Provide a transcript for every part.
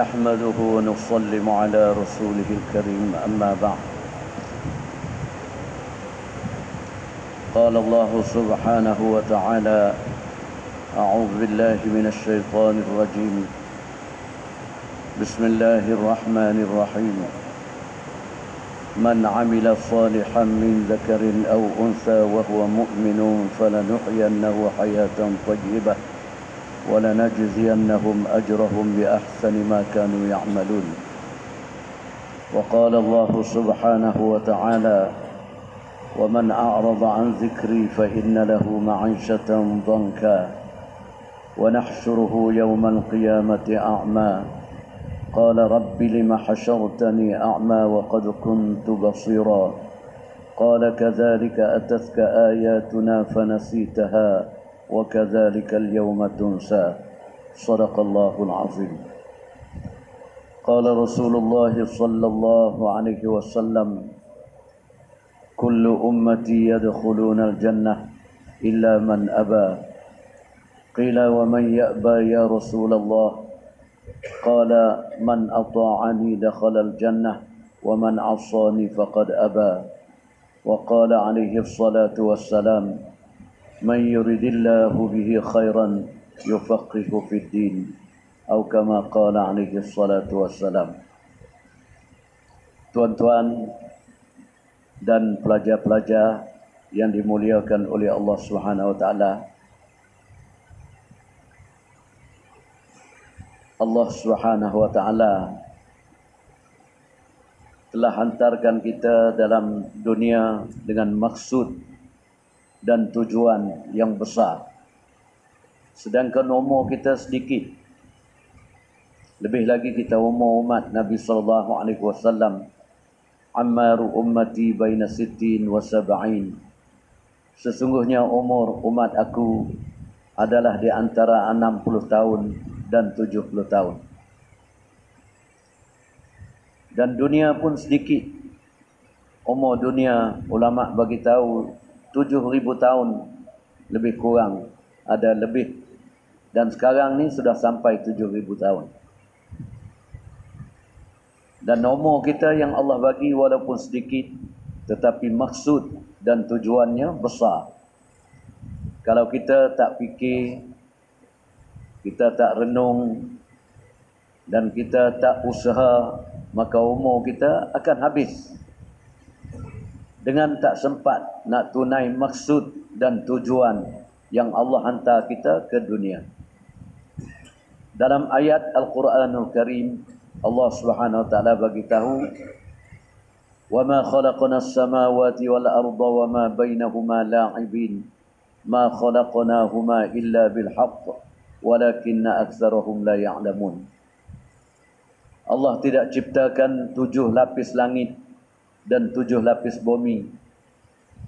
نحمده ونسلم على رسوله الكريم أما بعد. قال الله سبحانه وتعالى أعوذ بالله من الشيطان الرجيم. بسم الله الرحمن الرحيم. من عمل صالحا من ذكر أو أنثى وهو مؤمن فلنحيينه حياة طيبة. ولنجزينهم أجرهم بأحسن ما كانوا يعملون. وقال الله سبحانه وتعالى ومن أعرض عن ذكري فإن له معيشة ضنكا ونحشره يوم القيامة أعمى قال رب لم حشرتني أعمى وقد كنت بصيرا قال كذلك أتتك آياتنا فنسيتها وكذلك اليوم تنسى. صدق الله العظيم. قال رسول الله صلى الله عليه وسلم كل أمتي يدخلون الجنة إلا من أبى. قيل ومن يأبى يا رسول الله؟ قال من أطاعني دخل الجنة ومن عصاني فقد أبى. وقال عليه الصلاة والسلام من يرد الله به خيرا يفقه في الدين أو كما قال عليه الصلاة والسلام Tuan-tuan dan pelajar-pelajar yang dimuliakan oleh Allah Subhanahu wa taala. Allah Subhanahu wa taala telah hantarkan kita dalam dunia dengan maksud dan tujuan yang besar. Sedangkan umur kita sedikit. Lebih lagi kita umur umat Nabi sallallahu alaihi wasallam Ammaru ummati baina sittin wa sab'in. Sesungguhnya umur umat aku adalah di antara 60 tahun dan 70 tahun. Dan dunia pun sedikit. Umur dunia ulama bagi tahu 7000 tahun lebih kurang ada lebih dan sekarang ni sudah sampai 7000 tahun. Dan umur kita yang Allah bagi walaupun sedikit tetapi maksud dan tujuannya besar. Kalau kita tak fikir, kita tak renung dan kita tak usaha, maka umur kita akan habis. Dengan tak sempat nak tunai maksud dan tujuan yang Allah hantar kita ke dunia. Dalam ayat Al-Quranul Karim, Allah Subhanahu wa taala bagi tahu wa ma khalaqna as-samawati wal arda wa ma bainahuma la'ibin ma khalaqnahuma illa bil haqq walakinna aktsarahum la ya'lamun Allah tidak ciptakan tujuh lapis langit dan tujuh lapis bumi.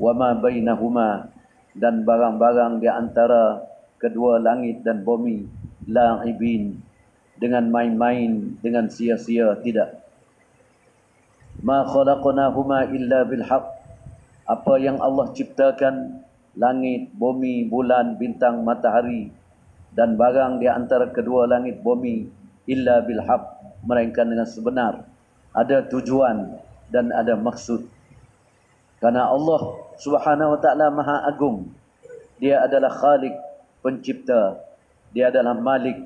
Wa ma bainahuma dan barang-barang di antara kedua langit dan bumi la'ibin dengan main-main dengan sia-sia tidak. Ma khalaqnahuma illa bil haqq apa yang Allah ciptakan langit bumi bulan bintang matahari dan barang di antara kedua langit bumi illa bil haqq melainkan dengan sebenar. Ada tujuan dan ada maksud. Karena Allah Subhanahu wa taala Maha Agung. Dia adalah khalik pencipta. Dia adalah malik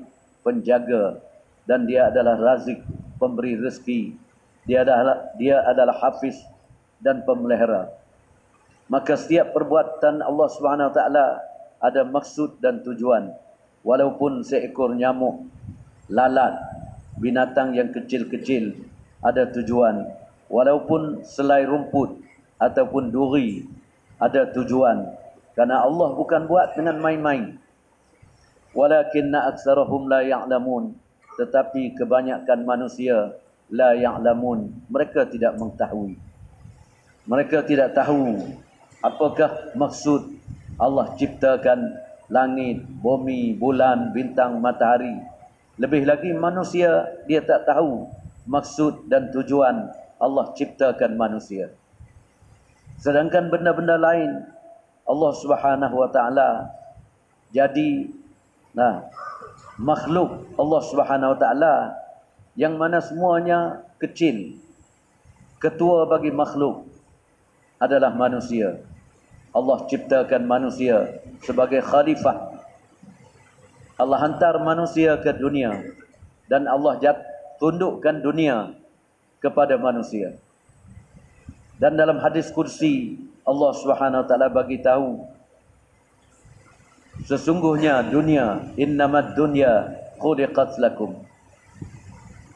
penjaga. Dan dia adalah razik pemberi rezeki. Dia adalah dia adalah hafiz dan pemelihara. Maka setiap perbuatan Allah Subhanahu taala ada maksud dan tujuan. Walaupun seekor nyamuk lalat binatang yang kecil-kecil ada tujuan walaupun selai rumput ataupun duri ada tujuan. Karena Allah bukan buat dengan main-main. Walakinna aktsarahum la ya'lamun. Tetapi kebanyakan manusia la ya'lamun. Mereka tidak mengetahui. Mereka tidak tahu apakah maksud Allah ciptakan langit bumi bulan bintang matahari. Lebih lagi manusia dia tak tahu maksud dan tujuan Allah ciptakan manusia sedangkan benda-benda lain Allah Subhanahu wa taala jadi nah makhluk Allah Subhanahu Wa Taala yang mana semuanya kecil. Ketua bagi makhluk adalah manusia. Allah ciptakan manusia sebagai khalifah. Allah hantar manusia ke dunia dan Allah jat, tundukkan dunia kepada manusia. Dan dalam hadis kursi Allah Subhanahu wa taala bagi tahu sesungguhnya dunia innamad dunya khuliqat lakum.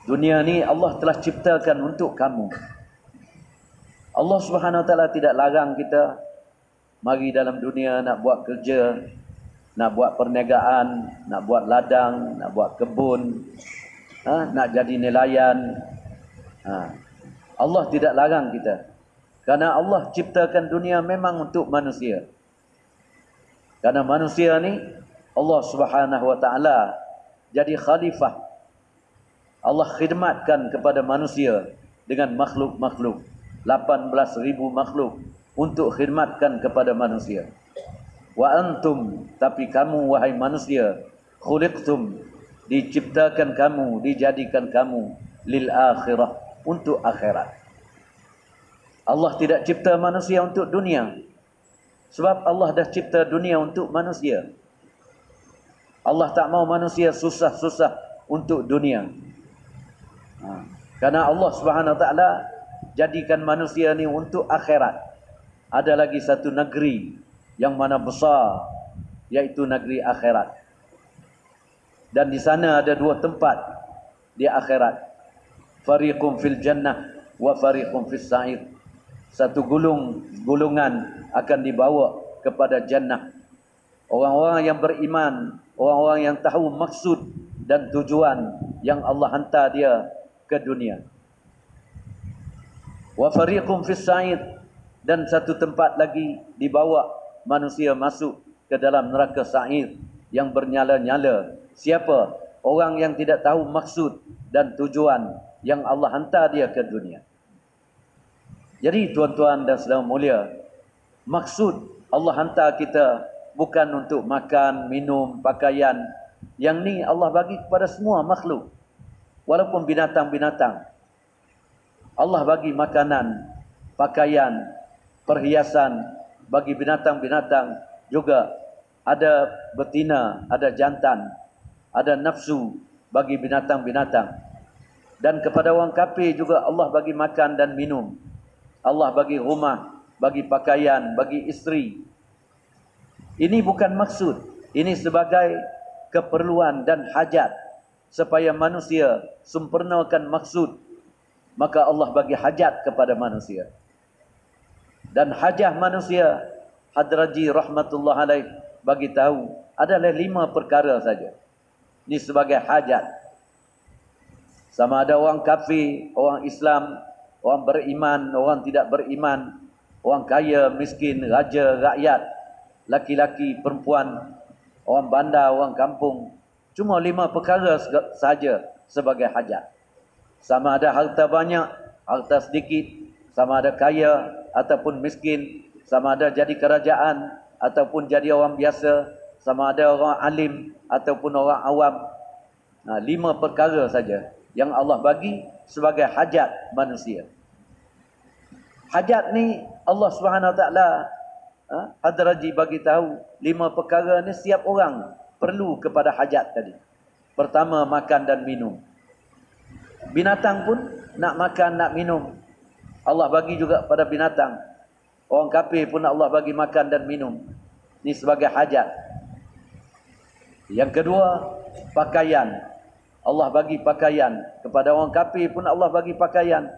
Dunia ni Allah telah ciptakan untuk kamu. Allah Subhanahu wa taala tidak larang kita mari dalam dunia nak buat kerja, nak buat perniagaan, nak buat ladang, nak buat kebun, ha, nak jadi nelayan. Ha. Allah tidak larang kita. Karena Allah ciptakan dunia memang untuk manusia. Karena manusia ni Allah Subhanahu wa taala jadi khalifah. Allah khidmatkan kepada manusia dengan makhluk-makhluk. 18,000 makhluk untuk khidmatkan kepada manusia. Wa antum tapi kamu wahai manusia khuliqtum diciptakan kamu dijadikan kamu lil akhirah untuk akhirat. Allah tidak cipta manusia untuk dunia. Sebab Allah dah cipta dunia untuk manusia. Allah tak mau manusia susah-susah untuk dunia. Ha. Karena Allah Subhanahu taala jadikan manusia ni untuk akhirat. Ada lagi satu negeri yang mana besar yaitu negeri akhirat. Dan di sana ada dua tempat di akhirat. Fariqum fil jannah wa fariqum fis sa'ir. Satu gulung gulungan akan dibawa kepada jannah. Orang-orang yang beriman, orang-orang yang tahu maksud dan tujuan yang Allah hantar dia ke dunia wa fariqum fis sa'id dan satu tempat lagi dibawa manusia masuk ke dalam neraka sa'id yang bernyala-nyala siapa orang yang tidak tahu maksud dan tujuan yang Allah hantar dia ke dunia. Jadi tuan-tuan dan saudara mulia maksud Allah hantar kita bukan untuk makan minum pakaian. Yang ni Allah bagi kepada semua makhluk. Walaupun binatang-binatang. Allah bagi makanan, pakaian, perhiasan bagi binatang-binatang juga. Ada betina, ada jantan, ada nafsu bagi binatang-binatang. Dan kepada orang kafir juga Allah bagi makan dan minum. Allah bagi rumah, bagi pakaian, bagi isteri. Ini bukan maksud. Ini sebagai keperluan dan hajat supaya manusia sempurnakan maksud maka Allah bagi hajat kepada manusia. Dan hajah manusia, Hadraji rahmatullah alaih bagi tahu adalah lima perkara saja. Ini sebagai hajat. Sama ada orang kafir, orang Islam, orang beriman, orang tidak beriman, orang kaya, miskin, raja, rakyat, laki-laki, perempuan, orang bandar, orang kampung. Cuma lima perkara saja sebagai hajat. Sama ada harta banyak, harta sedikit, sama ada kaya ataupun miskin, sama ada jadi kerajaan ataupun jadi orang biasa, sama ada orang alim ataupun orang awam. Nah, lima perkara saja yang Allah bagi sebagai hajat manusia. Hajat ni Allah Subhanahu taala ha, hadraji bagi tahu lima perkara ni setiap orang perlu kepada hajat tadi. Pertama makan dan minum. Binatang pun nak makan, nak minum. Allah bagi juga pada binatang. Orang kafir pun Allah bagi makan dan minum. Ini sebagai hajat. Yang kedua, pakaian. Allah bagi pakaian. Kepada orang kafir pun Allah bagi pakaian.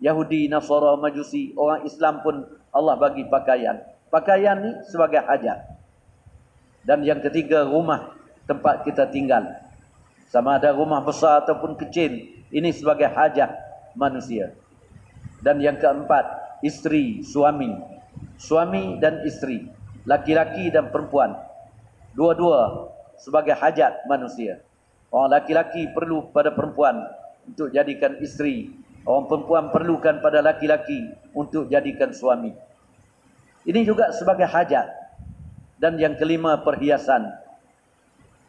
Yahudi, Nasara, Majusi, orang Islam pun Allah bagi pakaian. Pakaian ni sebagai hajat. Dan yang ketiga, rumah tempat kita tinggal. Sama ada rumah besar ataupun kecil. Ini sebagai hajat manusia. Dan yang keempat, isteri, suami. Suami dan isteri. Laki-laki dan perempuan. Dua-dua sebagai hajat manusia. Orang laki-laki perlu pada perempuan untuk jadikan isteri. Orang perempuan perlukan pada laki-laki untuk jadikan suami. Ini juga sebagai hajat. Dan yang kelima, perhiasan.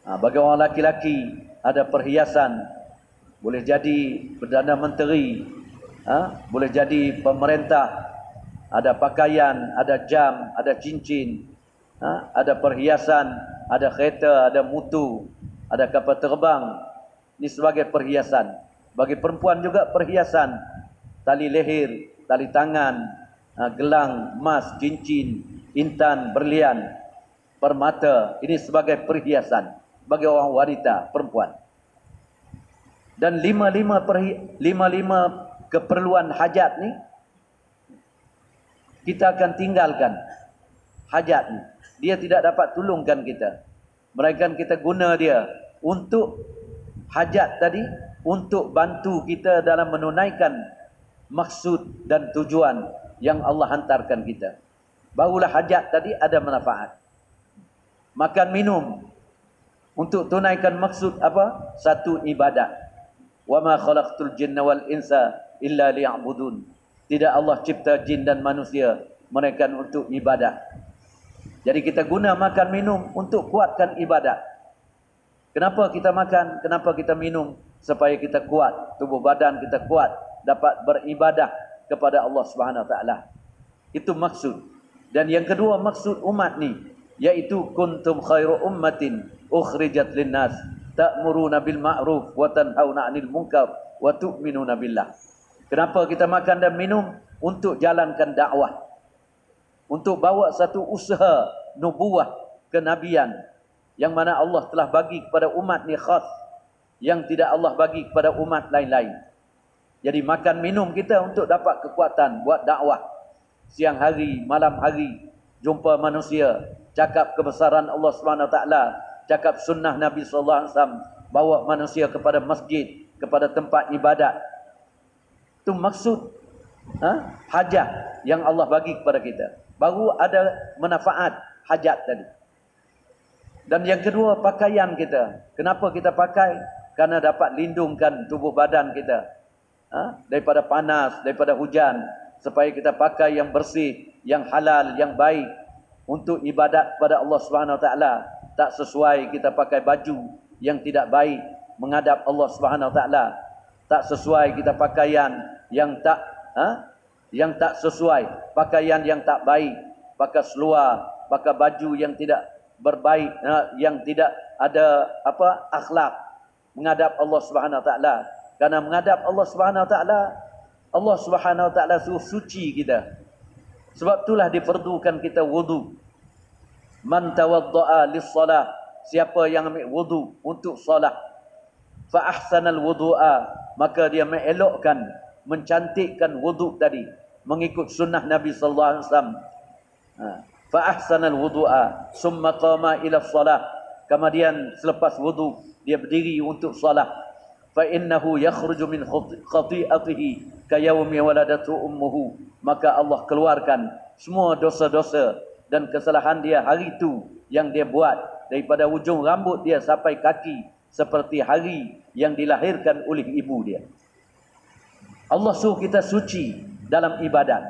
Ha, bagi orang laki-laki, ada perhiasan boleh jadi Perdana Menteri, ha? boleh jadi pemerintah, ada pakaian, ada jam, ada cincin, ha? ada perhiasan, ada kereta, ada mutu, ada kapal terbang. Ini sebagai perhiasan. Bagi perempuan juga perhiasan. Tali leher, tali tangan, ha? gelang, emas, cincin, intan, berlian, permata. Ini sebagai perhiasan bagi orang wanita, perempuan dan lima-lima lima-lima keperluan hajat ni kita akan tinggalkan hajat ni dia tidak dapat tolongkan kita mereka kita guna dia untuk hajat tadi untuk bantu kita dalam menunaikan maksud dan tujuan yang Allah hantarkan kita. Barulah hajat tadi ada manfaat. Makan minum. Untuk tunaikan maksud apa? Satu ibadat. Wa ma khalaqtul jinna wal insa illa liya'budun. Tidak Allah cipta jin dan manusia mereka untuk ibadah jadi kita guna makan minum untuk kuatkan ibadat kenapa kita makan kenapa kita minum supaya kita kuat tubuh badan kita kuat dapat beribadah kepada Allah Subhanahu taala itu maksud dan yang kedua maksud umat ni yaitu kuntum khairu ummatin ukhrijat linnas ta'muruna bil ma'ruf wa tanhauna 'anil munkar wa tu'minuna billah. Kenapa kita makan dan minum? Untuk jalankan dakwah. Untuk bawa satu usaha nubuah kenabian yang mana Allah telah bagi kepada umat ni khas yang tidak Allah bagi kepada umat lain-lain. Jadi makan minum kita untuk dapat kekuatan buat dakwah. Siang hari, malam hari jumpa manusia, cakap kebesaran Allah taala cakap sunnah Nabi wasallam bawa manusia kepada masjid, kepada tempat ibadat. Itu maksud ha? hajat yang Allah bagi kepada kita. Baru ada manfaat hajat tadi. Dan yang kedua pakaian kita. Kenapa kita pakai? Karena dapat lindungkan tubuh badan kita ha? daripada panas, daripada hujan supaya kita pakai yang bersih, yang halal, yang baik untuk ibadat kepada Allah Taala tak sesuai kita pakai baju yang tidak baik menghadap Allah Taala tak sesuai kita pakaian yang tak ha? yang tak sesuai pakaian yang tak baik pakai seluar pakai baju yang tidak berbaik ha? yang tidak ada apa akhlak menghadap Allah Subhanahu Wa Taala karena menghadap Allah Subhanahu Wa Taala Allah Subhanahu Wa Taala suci kita sebab itulah diperlukan kita wudu man tawaddaa lis-salah siapa yang ambil wudu untuk solat fa ahsanal wudu'a maka dia mengelokkan mencantikkan wudu tadi mengikut sunnah Nabi sallallahu alaihi wasallam ha. Fa ahsanal wudu'a summa qama ila salah kemudian selepas wudu dia berdiri untuk solat fa innahu yakhruju min khati'atihi ka yawmi waladatu ummuhu maka Allah keluarkan semua dosa-dosa dan kesalahan dia hari itu yang dia buat daripada ujung rambut dia sampai kaki seperti hari yang dilahirkan oleh ibu dia. Allah suruh kita suci dalam ibadat.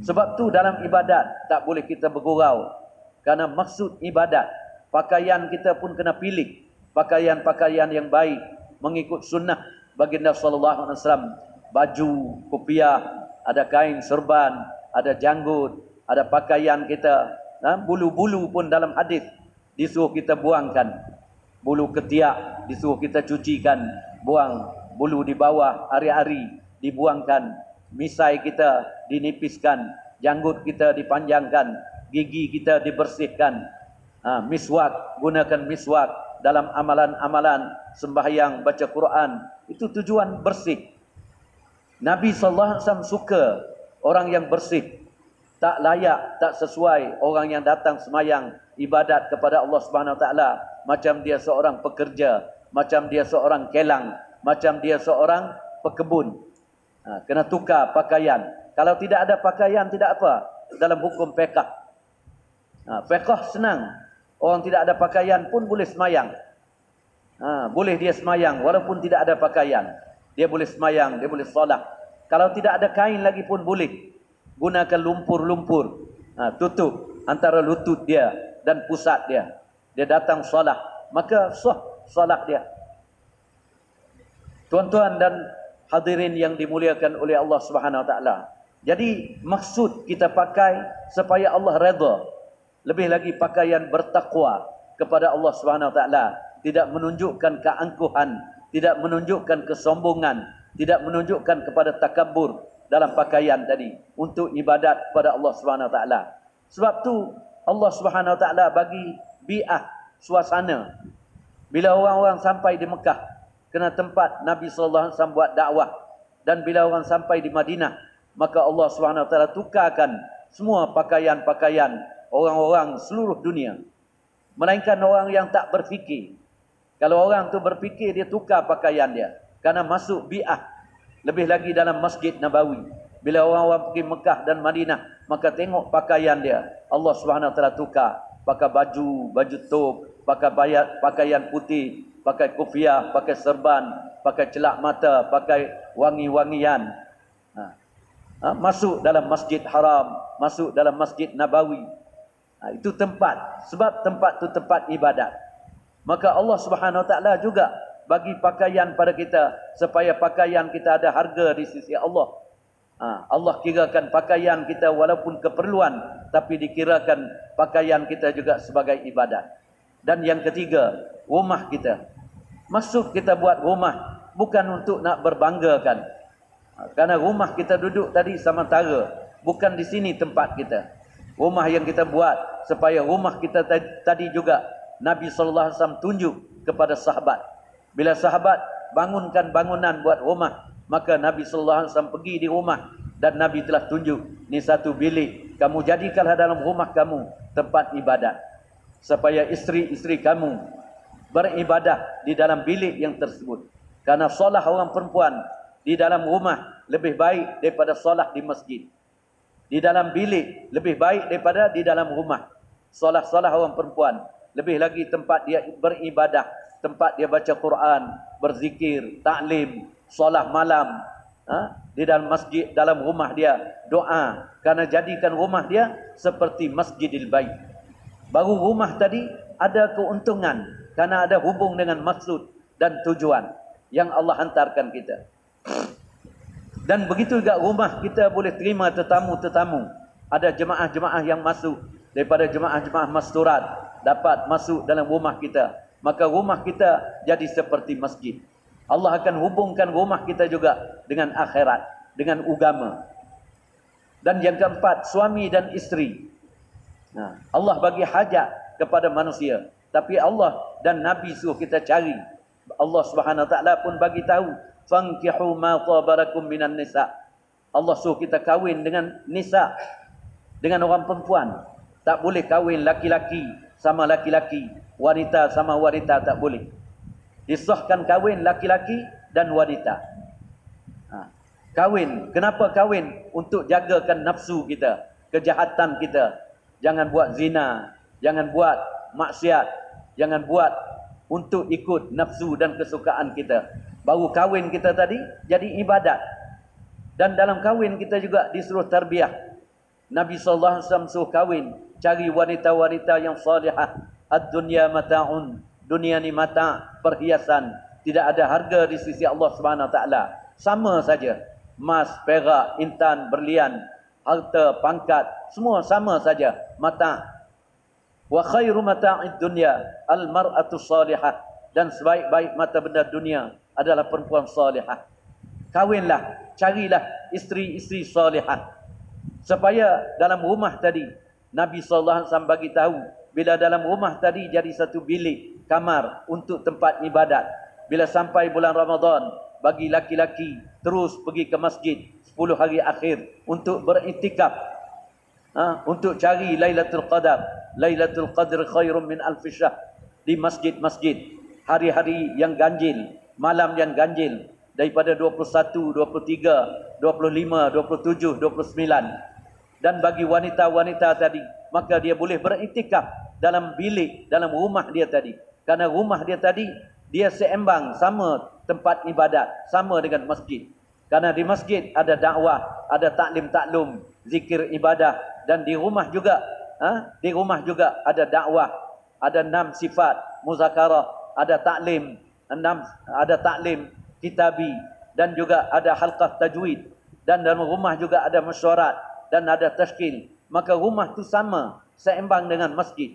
Sebab tu dalam ibadat tak boleh kita bergurau. Kerana maksud ibadat, pakaian kita pun kena pilih. Pakaian-pakaian yang baik mengikut sunnah baginda sallallahu alaihi wasallam. Baju, kopiah, ada kain serban, ada janggut, ada pakaian kita, ha? bulu-bulu pun dalam hadis disuruh kita buangkan. Bulu ketiak disuruh kita cucikan, buang bulu di bawah hari-hari dibuangkan, misai kita dinipiskan, janggut kita dipanjangkan, gigi kita dibersihkan. Ha, miswak, gunakan miswak dalam amalan-amalan sembahyang baca Quran. Itu tujuan bersih. Nabi SAW suka orang yang bersih tak layak, tak sesuai orang yang datang semayang ibadat kepada Allah Subhanahu taala macam dia seorang pekerja, macam dia seorang kelang, macam dia seorang pekebun. Ha, kena tukar pakaian. Kalau tidak ada pakaian tidak apa dalam hukum fiqh. Ha, fiqh senang. Orang tidak ada pakaian pun boleh semayang. Ha, boleh dia semayang walaupun tidak ada pakaian. Dia boleh semayang, dia boleh solat. Kalau tidak ada kain lagi pun boleh gunakan lumpur-lumpur ha, tutup antara lutut dia dan pusat dia dia datang solat maka sah solat dia Tuan-tuan dan hadirin yang dimuliakan oleh Allah Subhanahu Wa Taala. Jadi maksud kita pakai supaya Allah redha. Lebih lagi pakaian bertakwa kepada Allah Subhanahu Wa Taala, tidak menunjukkan keangkuhan, tidak menunjukkan kesombongan, tidak menunjukkan kepada takabur dalam pakaian tadi untuk ibadat kepada Allah Subhanahu Wa Taala. Sebab tu Allah Subhanahu Wa Taala bagi bi'ah suasana bila orang-orang sampai di Mekah kena tempat Nabi sallallahu alaihi wasallam buat dakwah. Dan bila orang sampai di Madinah maka Allah Subhanahu taala tukarkan semua pakaian-pakaian orang-orang seluruh dunia. Melainkan orang yang tak berfikir. Kalau orang tu berfikir dia tukar pakaian dia. Karena masuk bi'ah. Lebih lagi dalam Masjid Nabawi. Bila orang-orang pergi Mekah dan Madinah maka tengok pakaian dia. Allah Subhanahu taala tukar. Pakai baju baju top pakai pakaian putih pakai kufiah pakai serban pakai celak mata pakai wangi-wangian ha, masuk dalam masjid haram, masuk dalam masjid nabawi. Ha, itu tempat, sebab tempat itu tempat ibadat. Maka Allah Subhanahu Taala juga bagi pakaian pada kita supaya pakaian kita ada harga di sisi Allah. Ha, Allah kirakan pakaian kita walaupun keperluan tapi dikirakan pakaian kita juga sebagai ibadat. Dan yang ketiga, rumah kita. Masuk kita buat rumah bukan untuk nak berbanggakan, Karena rumah kita duduk tadi sementara. Bukan di sini tempat kita. Rumah yang kita buat supaya rumah kita tadi juga Nabi SAW tunjuk kepada sahabat. Bila sahabat bangunkan bangunan buat rumah. Maka Nabi SAW pergi di rumah. Dan Nabi telah tunjuk. Ini satu bilik. Kamu jadikanlah dalam rumah kamu tempat ibadat. Supaya isteri-isteri kamu beribadah di dalam bilik yang tersebut. Karena solah orang perempuan di dalam rumah lebih baik daripada solat di masjid. Di dalam bilik lebih baik daripada di dalam rumah. Solat-solat orang perempuan. Lebih lagi tempat dia beribadah. Tempat dia baca Quran, berzikir, taklim, solat malam. Ha? Di dalam masjid, dalam rumah dia doa. Karena jadikan rumah dia seperti masjidil baik. Baru rumah tadi ada keuntungan. Karena ada hubung dengan maksud dan tujuan yang Allah hantarkan kita. Dan begitu juga rumah kita boleh terima tetamu-tetamu. Ada jemaah-jemaah yang masuk daripada jemaah-jemaah masturat dapat masuk dalam rumah kita. Maka rumah kita jadi seperti masjid. Allah akan hubungkan rumah kita juga dengan akhirat, dengan agama. Dan yang keempat, suami dan isteri. Allah bagi hajat kepada manusia. Tapi Allah dan Nabi suruh kita cari. Allah Subhanahu Taala pun bagi tahu fankihu ma tabarakum minan nisa. Allah suruh kita kahwin dengan nisa. Dengan orang perempuan. Tak boleh kahwin laki-laki sama laki-laki. Wanita sama wanita tak boleh. Disahkan kahwin laki-laki dan wanita. Ha. Kahwin. Kenapa kahwin? Untuk jagakan nafsu kita. Kejahatan kita. Jangan buat zina. Jangan buat maksiat. Jangan buat untuk ikut nafsu dan kesukaan kita. Baru kahwin kita tadi jadi ibadat. Dan dalam kahwin kita juga disuruh tarbiyah. Nabi sallallahu alaihi wasallam suruh kahwin, cari wanita-wanita yang salihah. Ad-dunya mata'un. Dunia ni mata' perhiasan. Tidak ada harga di sisi Allah Subhanahu taala. Sama saja. Emas, perak, intan, berlian, harta, pangkat, semua sama saja. Mata' wa khairu mata'id dunya al-mar'atu salihah dan sebaik-baik mata benda dunia adalah perempuan salihah. Kawinlah, carilah isteri-isteri salihah. Supaya dalam rumah tadi, Nabi SAW bagi tahu, bila dalam rumah tadi jadi satu bilik, kamar untuk tempat ibadat. Bila sampai bulan Ramadan, bagi laki-laki terus pergi ke masjid 10 hari akhir untuk beritikaf. Ha, untuk cari Lailatul Qadar. Lailatul Qadr khairun min alfisah. Di masjid-masjid. Hari-hari yang ganjil malam yang ganjil daripada 21, 23, 25, 27, 29 dan bagi wanita-wanita tadi maka dia boleh beriktikaf dalam bilik dalam rumah dia tadi kerana rumah dia tadi dia seimbang sama tempat ibadat sama dengan masjid kerana di masjid ada dakwah ada taklim taklum zikir ibadah. Dan di rumah juga ha? di rumah juga ada dakwah ada enam sifat. Muzakarah ada taklim enam ada taklim kitabi. Dan juga ada halqah tajwid. Dan dalam rumah juga ada mesyuarat dan ada tashkil. Maka rumah tu sama seimbang dengan masjid.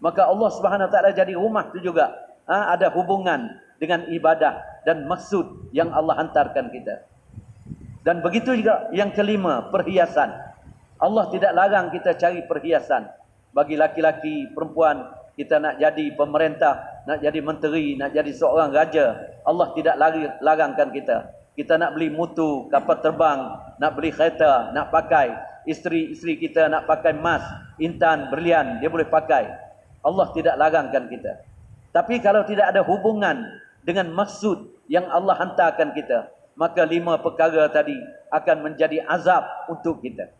Maka Allah Subhanahu taala jadi rumah tu juga ha, ada hubungan dengan ibadah dan maksud yang Allah hantarkan kita dan begitu juga yang kelima perhiasan Allah tidak larang kita cari perhiasan bagi laki-laki perempuan kita nak jadi pemerintah, nak jadi menteri, nak jadi seorang raja, Allah tidak larangkan kita. Kita nak beli mutu, kapal terbang, nak beli kereta, nak pakai. Isteri-isteri kita nak pakai emas, intan, berlian, dia boleh pakai. Allah tidak larangkan kita. Tapi kalau tidak ada hubungan dengan maksud yang Allah hantarkan kita, maka lima perkara tadi akan menjadi azab untuk kita.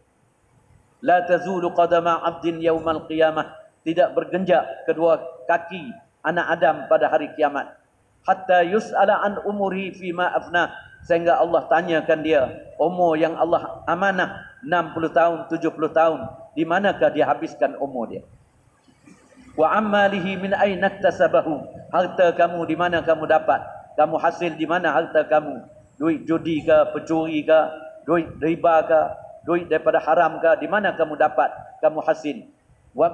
La tazulu qadama 'abdin yawmal qiyamah. Tidak bergenjak kedua kaki anak Adam pada hari kiamat. Hatta yus'ala an umuri fi ma afna. Sehingga Allah tanyakan dia umur yang Allah amanah 60 tahun 70 tahun di manakah dia habiskan umur dia? Wa amalihi min aina tasabahu harta kamu di mana kamu dapat? Kamu hasil di mana harta kamu duit judi ke pencuri ke duit riba ke duit daripada haram ke di mana kamu dapat kamu hasil? Wa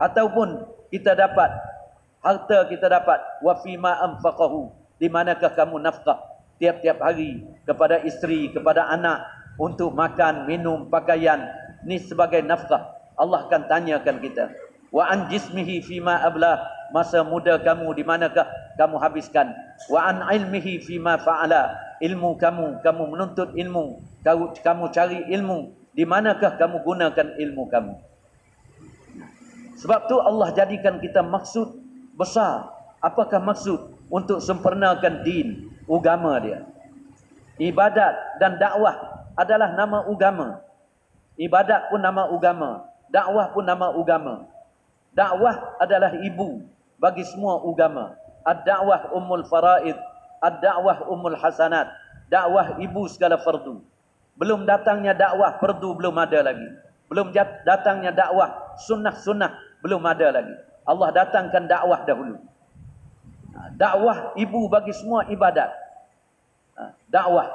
ataupun kita dapat harta kita dapat wa fima anfaqahu di manakah kamu nafkah? Tiap-tiap hari kepada isteri kepada anak untuk makan minum pakaian ni sebagai nafkah. Allah akan tanyakan kita. Wa an jismihi fima ablah masa muda kamu di manakah kamu habiskan? Wa an ilmihi fima fa'ala ilmu kamu kamu menuntut ilmu kamu cari ilmu di manakah kamu gunakan ilmu kamu sebab tu Allah jadikan kita maksud besar. Apakah maksud? Untuk sempurnakan din, agama dia. Ibadat dan dakwah adalah nama agama. Ibadat pun nama agama. Dakwah pun nama agama. Dakwah adalah ibu bagi semua agama. Ad-dakwah ummul faraid. Ad-dakwah ummul hasanat. Dakwah ibu segala fardu. Belum datangnya dakwah fardu belum ada lagi. Belum datangnya dakwah sunnah-sunnah belum ada lagi. Allah datangkan dakwah dahulu. Ha, dakwah ibu bagi semua ibadat. Ha, dakwah.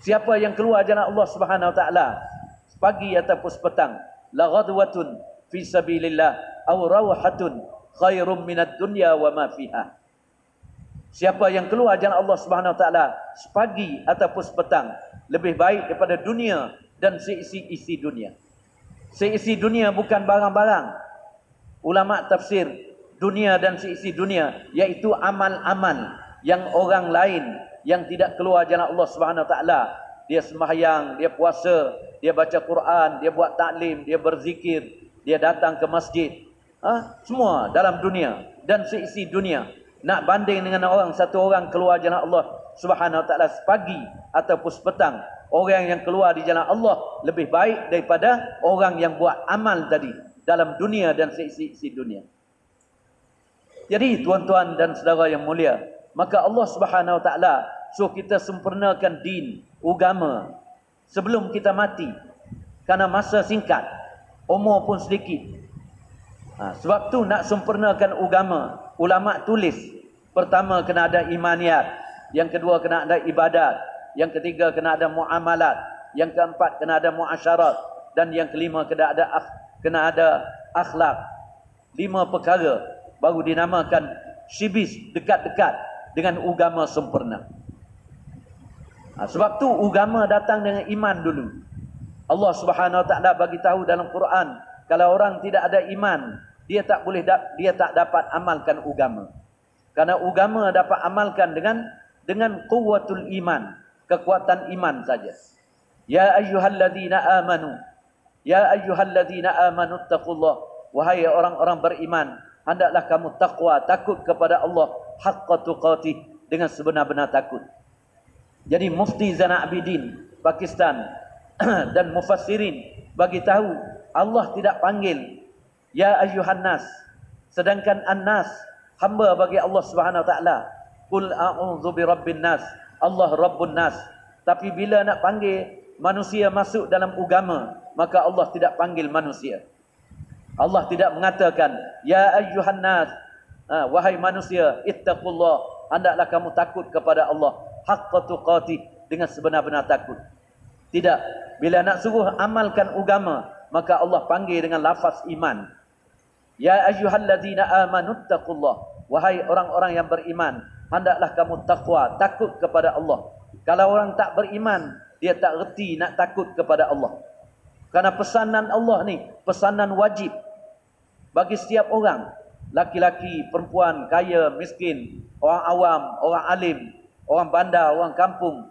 Siapa yang keluar jalan Allah Subhanahu Wa Taala pagi ataupun petang, la ghadwatun fi sabilillah aw rawhatun khairum minad dunya wa ma fiha. Siapa yang keluar jalan Allah Subhanahu Wa Taala pagi ataupun petang lebih baik daripada dunia dan seisi-isi dunia. Seisi dunia bukan barang-barang. Ulama tafsir dunia dan seisi dunia iaitu amal-amal yang orang lain yang tidak keluar jalan Allah Subhanahu Wa Taala. Dia sembahyang, dia puasa, dia baca Quran, dia buat taklim, dia berzikir, dia datang ke masjid. Ha? Semua dalam dunia dan seisi dunia. Nak banding dengan orang satu orang keluar jalan Allah Subhanahu Taala pagi ataupun petang orang yang keluar di jalan Allah lebih baik daripada orang yang buat amal tadi dalam dunia dan seisi-isi dunia. Jadi tuan-tuan dan saudara yang mulia, maka Allah Subhanahu Taala suruh kita sempurnakan din, agama sebelum kita mati. Karena masa singkat, umur pun sedikit. Ha, sebab tu nak sempurnakan agama, ulama tulis pertama kena ada imaniat, yang kedua kena ada ibadat, yang ketiga kena ada muamalat, yang keempat kena ada muasyarat dan yang kelima kena ada kena ada akhlak. Lima perkara baru dinamakan shibis dekat-dekat dengan agama sempurna. Ha, sebab tu agama datang dengan iman dulu. Allah Subhanahu Wa Taala bagi tahu dalam Quran, kalau orang tidak ada iman, dia tak boleh dia tak dapat amalkan agama. Karena agama dapat amalkan dengan dengan kuwatul iman kekuatan iman saja. Ya ayyuhalladzina amanu. Ya ayyuhalladzina amanu taqullah. Wahai orang-orang beriman, hendaklah kamu takwa, takut kepada Allah haqqa tuqatih dengan sebenar-benar takut. Jadi Mufti Zana Abidin Pakistan dan mufassirin bagi tahu Allah tidak panggil ya ayyuhan nas sedangkan an-nas hamba bagi Allah Subhanahu taala qul a'udzu birabbin nas Allah Rabbun Nas. Tapi bila nak panggil manusia masuk dalam agama, maka Allah tidak panggil manusia. Allah tidak mengatakan, Ya ayyuhan nas, ha, wahai manusia, ittaqullah, hendaklah kamu takut kepada Allah haqqa tuqatih dengan sebenar-benar takut. Tidak, bila nak suruh amalkan agama, maka Allah panggil dengan lafaz iman. Ya ayyuhallazina amanu taqullah. Wahai orang-orang yang beriman, hendaklah kamu takwa, takut kepada Allah. Kalau orang tak beriman, dia tak reti nak takut kepada Allah. Karena pesanan Allah ni, pesanan wajib bagi setiap orang. Laki-laki, perempuan, kaya, miskin, orang awam, orang alim, orang bandar, orang kampung.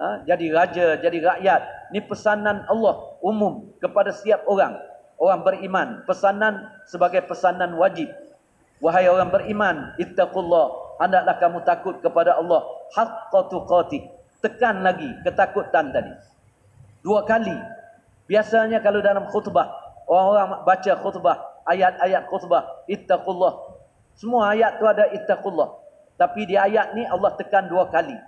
Ha? Jadi raja, jadi rakyat. Ini pesanan Allah umum kepada setiap orang. Orang beriman. Pesanan sebagai pesanan wajib. Wahai orang beriman, ittaqullah. Hendaklah kamu takut kepada Allah. Haqqa tuqatih. Tekan lagi ketakutan tadi. Dua kali Biasanya kalau dalam khutbah, orang-orang baca khutbah, ayat-ayat khutbah, ittaqullah. Semua ayat tu ada ittaqullah. Tapi di ayat ni Allah tekan dua kali.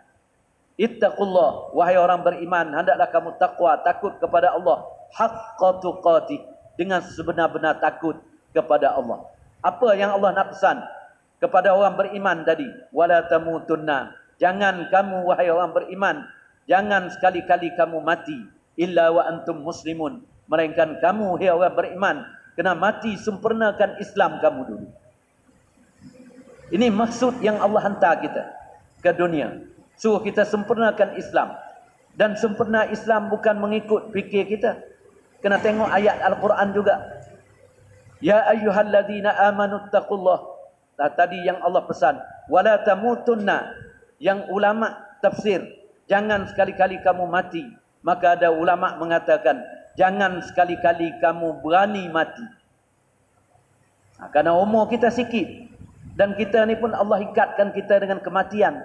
Ittaqullah, wahai orang beriman, hendaklah kamu takwa, takut kepada Allah. Haqqa tuqatih, dengan sebenar-benar takut kepada Allah. Apa yang Allah nak pesan kepada orang beriman tadi? Wala tamutunna. Jangan kamu wahai orang beriman, jangan sekali-kali kamu mati illa wa antum muslimun melainkan kamu hai orang beriman kena mati sempurnakan Islam kamu dulu ini maksud yang Allah hantar kita ke dunia suruh kita sempurnakan Islam dan sempurna Islam bukan mengikut fikir kita kena tengok ayat Al-Quran juga ya ayyuhalladzina amanu taqullah nah, tadi yang Allah pesan wala tamutunna yang ulama tafsir jangan sekali-kali kamu mati Maka ada ulama mengatakan, jangan sekali-kali kamu berani mati. Ha, karena umur kita sikit. Dan kita ni pun Allah ikatkan kita dengan kematian.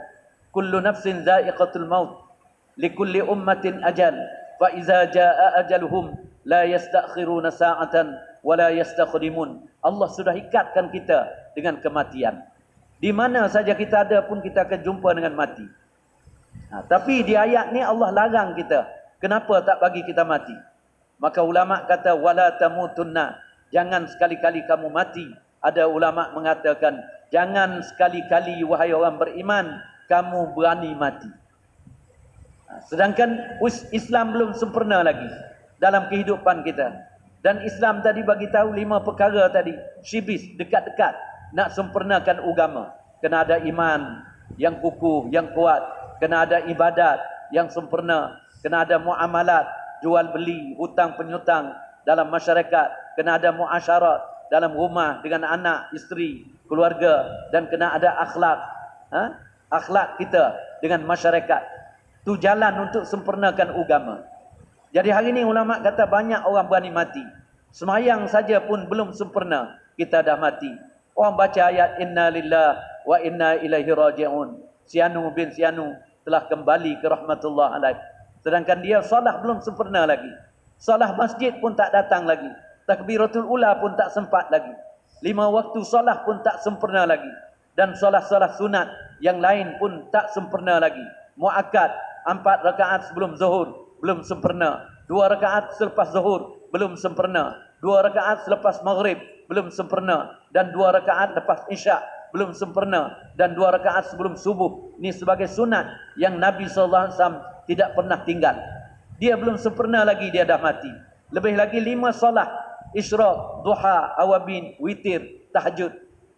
Kullu nafsin za'iqatul maut. Likulli ummatin ajal. Fa iza ja'a ajaluhum la yastakhiruna sa'atan wa la yastakhdimun. Allah sudah ikatkan kita dengan kematian. Di mana saja kita ada pun kita akan jumpa dengan mati. Ha, tapi di ayat ni Allah larang kita Kenapa tak bagi kita mati? Maka ulama kata wala tamutunna. Jangan sekali-kali kamu mati. Ada ulama mengatakan jangan sekali-kali wahai orang beriman kamu berani mati. Ha, sedangkan Islam belum sempurna lagi dalam kehidupan kita. Dan Islam tadi bagi tahu lima perkara tadi, syibis dekat-dekat nak sempurnakan agama. Kena ada iman yang kukuh, yang kuat, kena ada ibadat yang sempurna, kena ada muamalat, jual beli, hutang penyutang dalam masyarakat, kena ada muasyarat dalam rumah dengan anak, isteri, keluarga dan kena ada akhlak. Ha? Akhlak kita dengan masyarakat. Tu jalan untuk sempurnakan agama. Jadi hari ini ulama kata banyak orang berani mati. Semayang saja pun belum sempurna, kita dah mati. Orang baca ayat inna lillah wa inna ilaihi raji'un. Sianu bin Sianu telah kembali ke rahmatullah alaih. Sedangkan dia salah belum sempurna lagi. Salah masjid pun tak datang lagi. Takbiratul ula pun tak sempat lagi. Lima waktu salah pun tak sempurna lagi. Dan salah-salah sunat yang lain pun tak sempurna lagi. Mu'akad, empat rakaat sebelum zuhur, belum sempurna. Dua rakaat selepas zuhur, belum sempurna. Dua rakaat selepas maghrib, belum sempurna. Dan dua rakaat lepas isyak, belum sempurna. Dan dua rakaat sebelum subuh. Ini sebagai sunat yang Nabi SAW tidak pernah tinggal. Dia belum sempurna lagi dia dah mati. Lebih lagi lima solat. Isyraq, duha, awabin, witir, tahajud.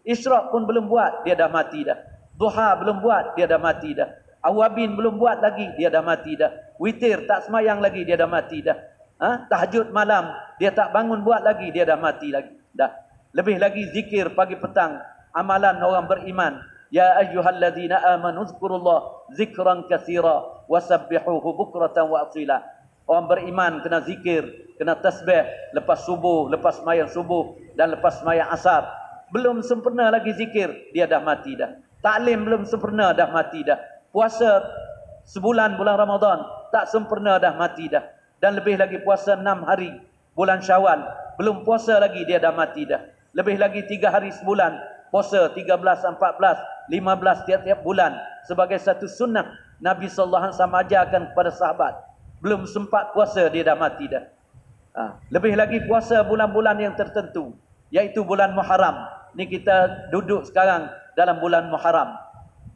Isyraq pun belum buat, dia dah mati dah. Duha belum buat, dia dah mati dah. Awabin belum buat lagi, dia dah mati dah. Witir tak semayang lagi, dia dah mati dah. Ha? Tahajud malam, dia tak bangun buat lagi, dia dah mati lagi. Dah. Lebih lagi zikir pagi petang, amalan orang beriman. Ya ayyuhalladzina amanu zkurullah zikran katsira wasabbihuhu bukratan wa asila. Orang beriman kena zikir, kena tasbih lepas subuh, lepas sembahyang subuh dan lepas sembahyang asar. Belum sempurna lagi zikir, dia dah mati dah. Taklim belum sempurna dah mati dah. Puasa sebulan bulan Ramadan tak sempurna dah mati dah. Dan lebih lagi puasa enam hari bulan Syawal, belum puasa lagi dia dah mati dah. Lebih lagi tiga hari sebulan, puasa 13, 14, 15 tiap-tiap bulan sebagai satu sunnah Nabi sallallahu alaihi wasallam ajarkan kepada sahabat. Belum sempat puasa dia dah mati dah. Ha. lebih lagi puasa bulan-bulan yang tertentu yaitu bulan Muharram. Ni kita duduk sekarang dalam bulan Muharram.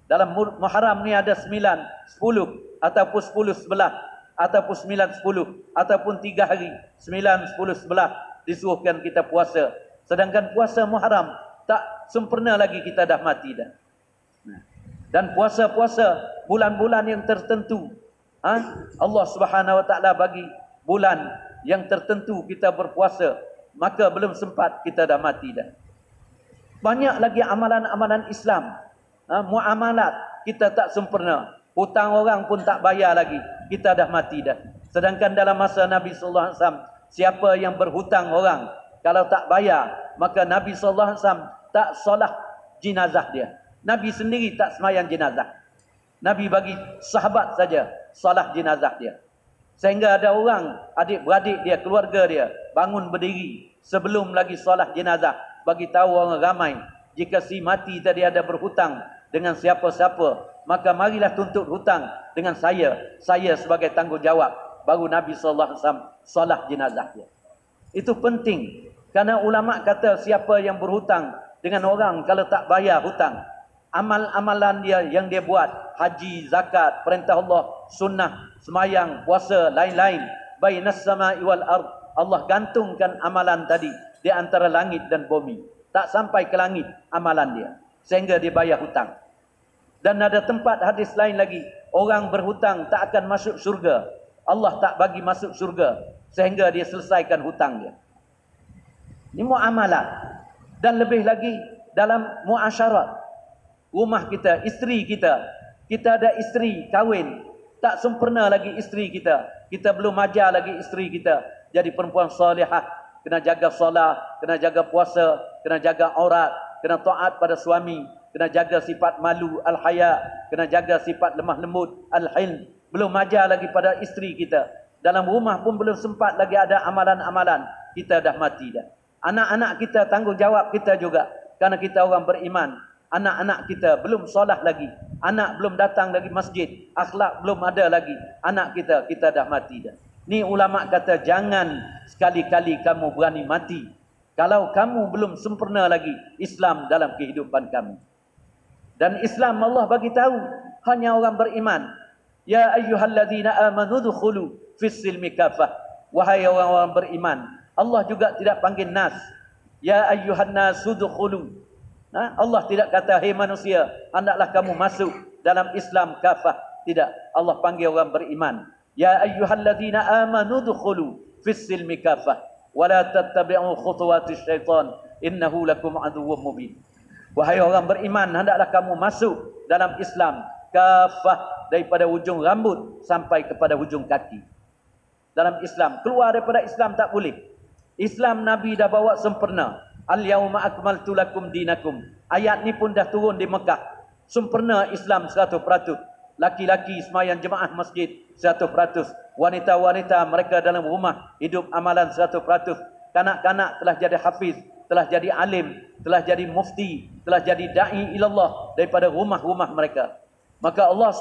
Dalam Muharram ni ada 9, 10 ataupun 10 sebelah ataupun 9 10 ataupun 3 hari 9 10 sebelah disuruhkan kita puasa. Sedangkan puasa Muharram tak sempurna lagi kita dah mati dah. Dan puasa-puasa bulan-bulan yang tertentu ha? Allah Subhanahu Wa Taala bagi bulan yang tertentu kita berpuasa maka belum sempat kita dah mati dah. Banyak lagi amalan-amalan Islam ha, muamalat kita tak sempurna. Hutang orang pun tak bayar lagi. Kita dah mati dah. Sedangkan dalam masa Nabi sallallahu alaihi wasallam, siapa yang berhutang orang kalau tak bayar, maka Nabi sallallahu alaihi wasallam tak solat jenazah dia. Nabi sendiri tak semayang jenazah. Nabi bagi sahabat saja solat jenazah dia. Sehingga ada orang, adik-beradik dia, keluarga dia bangun berdiri sebelum lagi solat jenazah bagi tahu orang ramai jika si mati tadi ada berhutang dengan siapa-siapa, maka marilah tuntut hutang dengan saya, saya sebagai tanggungjawab. Baru Nabi sallallahu alaihi wasallam solat jenazah dia. Itu penting kerana ulama kata siapa yang berhutang dengan orang kalau tak bayar hutang, amal-amalan dia yang dia buat, haji, zakat, perintah Allah, sunnah, semayang, puasa, lain-lain, bainas sama'i wal ard, Allah gantungkan amalan tadi di antara langit dan bumi. Tak sampai ke langit amalan dia sehingga dia bayar hutang. Dan ada tempat hadis lain lagi, orang berhutang tak akan masuk surga. Allah tak bagi masuk surga sehingga dia selesaikan hutang dia. Ini muamalat. Dan lebih lagi dalam muasyarat. Rumah kita, isteri kita. Kita ada isteri kahwin. Tak sempurna lagi isteri kita. Kita belum ajar lagi isteri kita. Jadi perempuan salihah. Kena jaga solat, kena jaga puasa, kena jaga aurat, kena taat pada suami, kena jaga sifat malu al-haya, kena jaga sifat lemah lembut al-hilm. Belum ajar lagi pada isteri kita. Dalam rumah pun belum sempat lagi ada amalan-amalan. Kita dah mati dah. Anak-anak kita tanggungjawab kita juga. Karena kita orang beriman. Anak-anak kita belum solat lagi. Anak belum datang lagi masjid. Akhlak belum ada lagi. Anak kita, kita dah mati dah. Ni ulama kata jangan sekali-kali kamu berani mati kalau kamu belum sempurna lagi Islam dalam kehidupan kamu. Dan Islam Allah bagi tahu hanya orang beriman. Ya ayyuhalladzina amanu dkhulu fis silmi kafah. Wahai orang-orang beriman, Allah juga tidak panggil nas. Ya ayyuhan nasu dkhulu. Nah, Allah tidak kata hai hey manusia, hendaklah kamu masuk dalam Islam kafah. Tidak, Allah panggil orang beriman. Ya ayyuhalladzina amanu dkhulu fis silmi kafah wala tattabi'u khutuwatis syaitan. Innahu lakum aduwwum mubin. Wahai orang beriman hendaklah kamu masuk dalam Islam kafah daripada ujung rambut sampai kepada ujung kaki. Dalam Islam keluar daripada Islam tak boleh. Islam Nabi dah bawa sempurna. Al yauma akmaltu lakum dinakum. Ayat ni pun dah turun di Mekah. Sempurna Islam 100% laki-laki semayang jemaah masjid 100%. Wanita-wanita mereka dalam rumah hidup amalan 100%. Kanak-kanak telah jadi hafiz, telah jadi alim, telah jadi mufti, telah jadi dai ilallah daripada rumah-rumah mereka. Maka Allah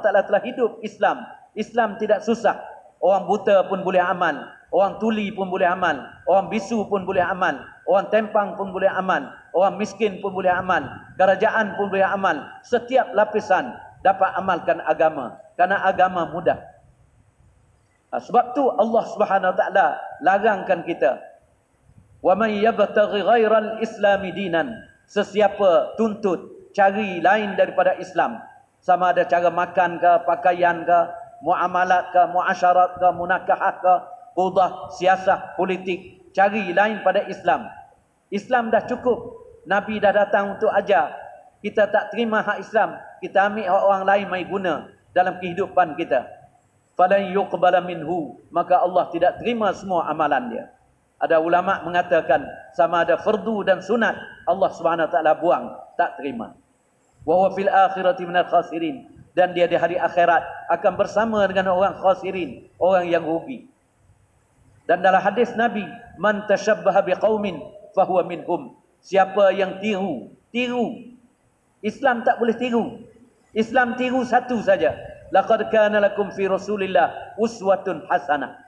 Taala telah hidup Islam. Islam tidak susah. Orang buta pun boleh amal, orang tuli pun boleh amal, orang bisu pun boleh amal, orang tempang pun boleh amal, orang miskin pun boleh amal, kerajaan pun boleh amal. Setiap lapisan dapat amalkan agama karena agama mudah. Ha, sebab tu Allah Subhanahu Taala larangkan kita. Wa may yabtaghi ghairal islami dinan. Sesiapa tuntut cari lain daripada Islam, sama ada cara makan ke, pakaian ke, muamalat ke, muasyarat ke, munakahah ke, qudah, siasah, politik, cari lain pada Islam. Islam dah cukup. Nabi dah datang untuk ajar. Kita tak terima hak Islam, kita ambil hak orang lain mai guna dalam kehidupan kita. Falan yuqbala minhu maka Allah tidak terima semua amalan dia. Ada ulama mengatakan sama ada fardu dan sunat Allah Subhanahu taala buang tak terima. Wa huwa fil akhirati minal khasirin. Dan dia di hari akhirat akan bersama dengan orang khasirin orang yang rugi. Dan dalam hadis nabi man tashabbaha biqaumin fahuwa minhum. Siapa yang tiru tiru Islam tak boleh tiru Islam tiru satu saja laqad kana lakum fi rasulillah uswatun hasanah